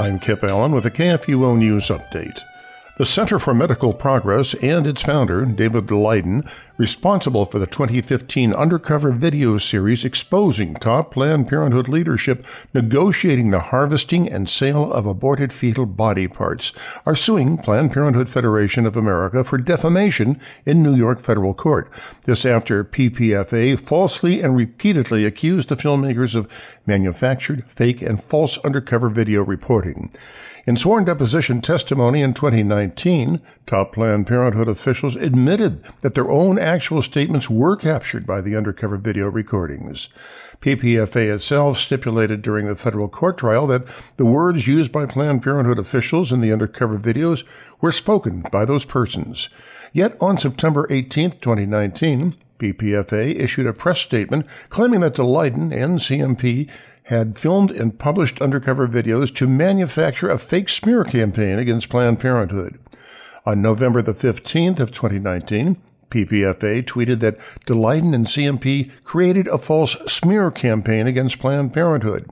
I'm Kip Allen with a KFUO News Update. The Center for Medical Progress and its founder, David Daleiden, responsible for the 2015 undercover video series exposing top Planned Parenthood leadership negotiating the harvesting and sale of aborted fetal body parts, are suing Planned Parenthood Federation of America for defamation in New York federal court. This after PPFA falsely and repeatedly accused the filmmakers of manufactured, fake, and false undercover video reporting. In sworn deposition testimony in 2019, top Planned Parenthood officials admitted that their own actual statements were captured by the undercover video recordings. PPFA itself stipulated during the federal court trial that the words used by Planned Parenthood officials in the undercover videos were spoken by those persons. Yet on September 18, 2019, PPFA issued a press statement claiming that Daleiden and CMP had filmed and published undercover videos to manufacture a fake smear campaign against Planned Parenthood. On November the 15th of 2019, PPFA tweeted that Daleiden and CMP created a false smear campaign against Planned Parenthood.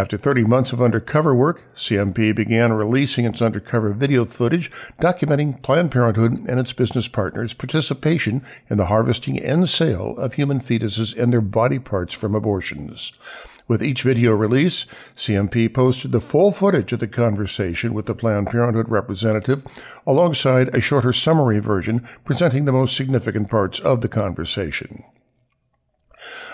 After 30 months of undercover work, CMP began releasing its undercover video footage documenting Planned Parenthood and its business partners' participation in the harvesting and sale of human fetuses and their body parts from abortions. With each video release, CMP posted the full footage of the conversation with the Planned Parenthood representative, alongside a shorter summary version presenting the most significant parts of the conversation.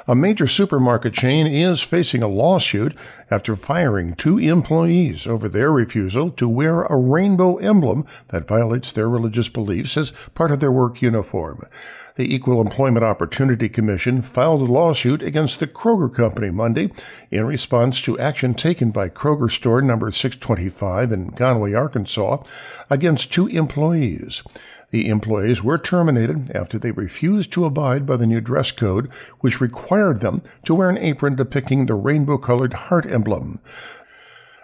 A major supermarket chain is facing a lawsuit after firing two employees over their refusal to wear a rainbow emblem that violates their religious beliefs as part of their work uniform. The Equal Employment Opportunity Commission filed a lawsuit against the Kroger Company Monday in response to action taken by Kroger store number 625 in Conway, Arkansas, against two employees. The employees were terminated after they refused to abide by the new dress code, which required them to wear an apron depicting the rainbow colored heart emblem.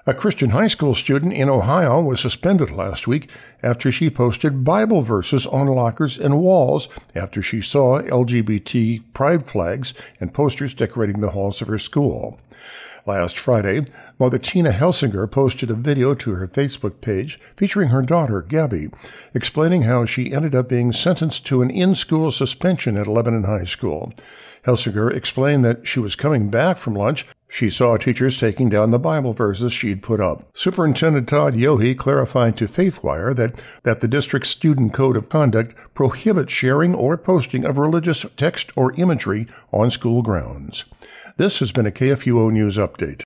A Christian high school student in Ohio was suspended last week after she posted Bible verses on lockers and walls after she saw LGBT pride flags and posters decorating the halls of her school. Last Friday, Mother Tina Helsinger posted a video to her Facebook page featuring her daughter, Gabby, explaining how she ended up being sentenced to an in school suspension at Lebanon High School. Helsinger explained that she was coming back from lunch. She saw teachers taking down the Bible verses she'd put up. Superintendent Todd Yohe clarified to FaithWire that, that the district's student code of conduct prohibits sharing or posting of religious text or imagery on school grounds. This has been a KFUO News Update.